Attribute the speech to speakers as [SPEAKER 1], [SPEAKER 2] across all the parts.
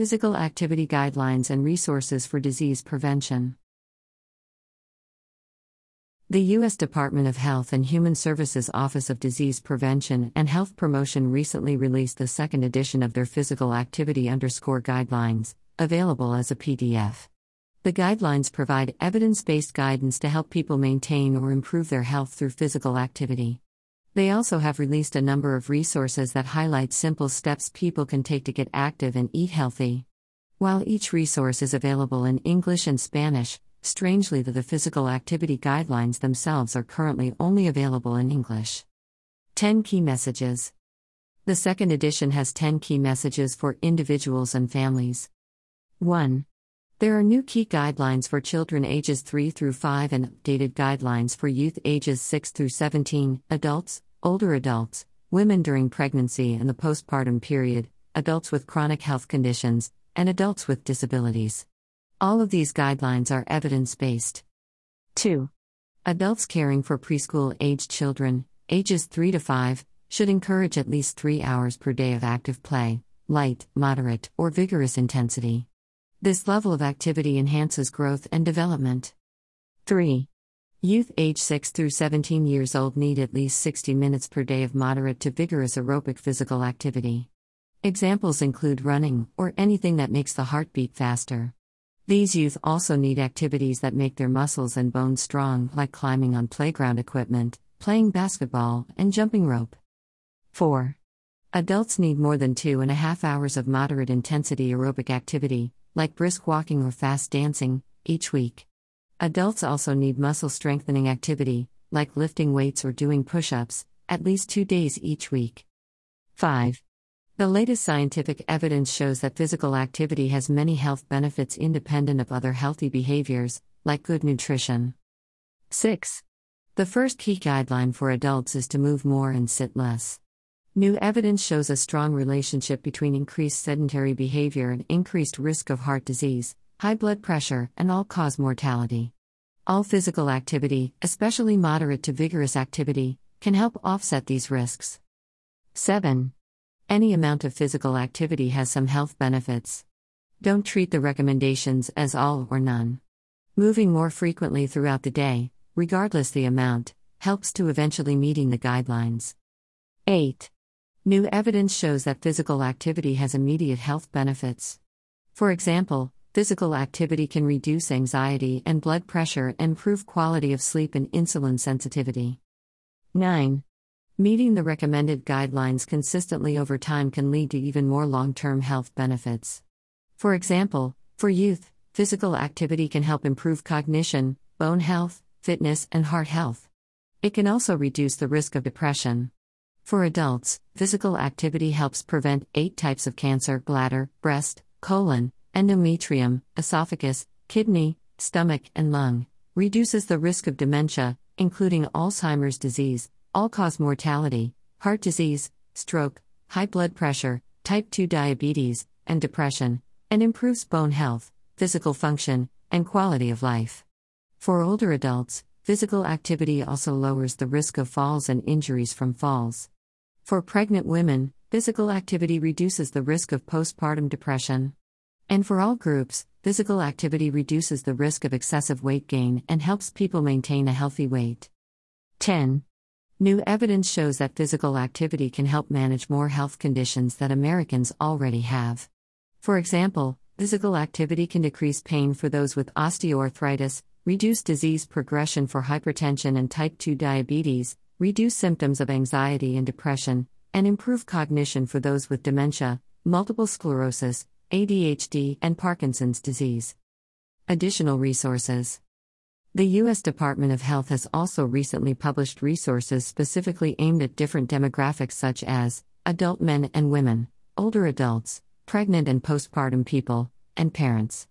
[SPEAKER 1] Physical Activity Guidelines and Resources for Disease Prevention. The U.S. Department of Health and Human Services Office of Disease Prevention and Health Promotion recently released the second edition of their Physical Activity Underscore Guidelines, available as a PDF. The guidelines provide evidence based guidance to help people maintain or improve their health through physical activity. They also have released a number of resources that highlight simple steps people can take to get active and eat healthy. While each resource is available in English and Spanish, strangely, the physical activity guidelines themselves are currently only available in English. 10 Key Messages The second edition has 10 key messages for individuals and families. 1. There are new key guidelines for children ages 3 through 5 and updated guidelines for youth ages 6 through 17, adults, older adults, women during pregnancy and the postpartum period, adults with chronic health conditions, and adults with disabilities. All of these guidelines are evidence based. 2. Adults caring for preschool aged children, ages 3 to 5, should encourage at least 3 hours per day of active play, light, moderate, or vigorous intensity. This level of activity enhances growth and development. 3. Youth age 6 through 17 years old need at least 60 minutes per day of moderate to vigorous aerobic physical activity. Examples include running, or anything that makes the heart beat faster. These youth also need activities that make their muscles and bones strong, like climbing on playground equipment, playing basketball, and jumping rope. 4. Adults need more than two and a half hours of moderate intensity aerobic activity, like brisk walking or fast dancing, each week. Adults also need muscle strengthening activity, like lifting weights or doing push ups, at least two days each week. 5. The latest scientific evidence shows that physical activity has many health benefits independent of other healthy behaviors, like good nutrition. 6. The first key guideline for adults is to move more and sit less. New evidence shows a strong relationship between increased sedentary behavior and increased risk of heart disease, high blood pressure, and all cause mortality. All physical activity, especially moderate to vigorous activity, can help offset these risks. 7. Any amount of physical activity has some health benefits. Don't treat the recommendations as all or none. Moving more frequently throughout the day, regardless the amount, helps to eventually meeting the guidelines. 8. New evidence shows that physical activity has immediate health benefits. For example, physical activity can reduce anxiety and blood pressure and improve quality of sleep and insulin sensitivity. 9. Meeting the recommended guidelines consistently over time can lead to even more long term health benefits. For example, for youth, physical activity can help improve cognition, bone health, fitness, and heart health. It can also reduce the risk of depression. For adults, physical activity helps prevent eight types of cancer bladder, breast, colon, endometrium, esophagus, kidney, stomach, and lung, reduces the risk of dementia, including Alzheimer's disease, all cause mortality, heart disease, stroke, high blood pressure, type 2 diabetes, and depression, and improves bone health, physical function, and quality of life. For older adults, physical activity also lowers the risk of falls and injuries from falls. For pregnant women, physical activity reduces the risk of postpartum depression. And for all groups, physical activity reduces the risk of excessive weight gain and helps people maintain a healthy weight. 10. New evidence shows that physical activity can help manage more health conditions that Americans already have. For example, physical activity can decrease pain for those with osteoarthritis, reduce disease progression for hypertension and type 2 diabetes, reduce symptoms of anxiety and depression, and improve cognition for those with dementia, multiple sclerosis, ADHD, and Parkinson's disease. Additional resources the U.S. Department of Health has also recently published resources specifically aimed at different demographics such as adult men and women, older adults, pregnant and postpartum people, and parents.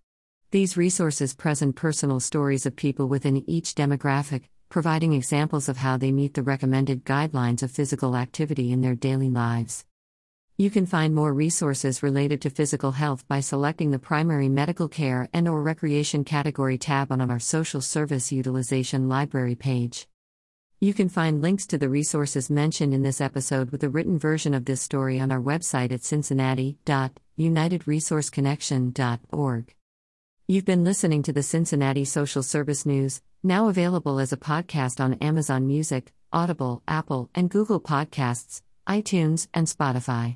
[SPEAKER 1] These resources present personal stories of people within each demographic, providing examples of how they meet the recommended guidelines of physical activity in their daily lives. You can find more resources related to physical health by selecting the primary medical care and or recreation category tab on our social service utilization library page. You can find links to the resources mentioned in this episode with a written version of this story on our website at cincinnati.usf.edu. unitedresourceconnection.org. You've been listening to the Cincinnati Social Service News, now available as a podcast on Amazon Music, Audible, Apple, and Google Podcasts, iTunes, and Spotify.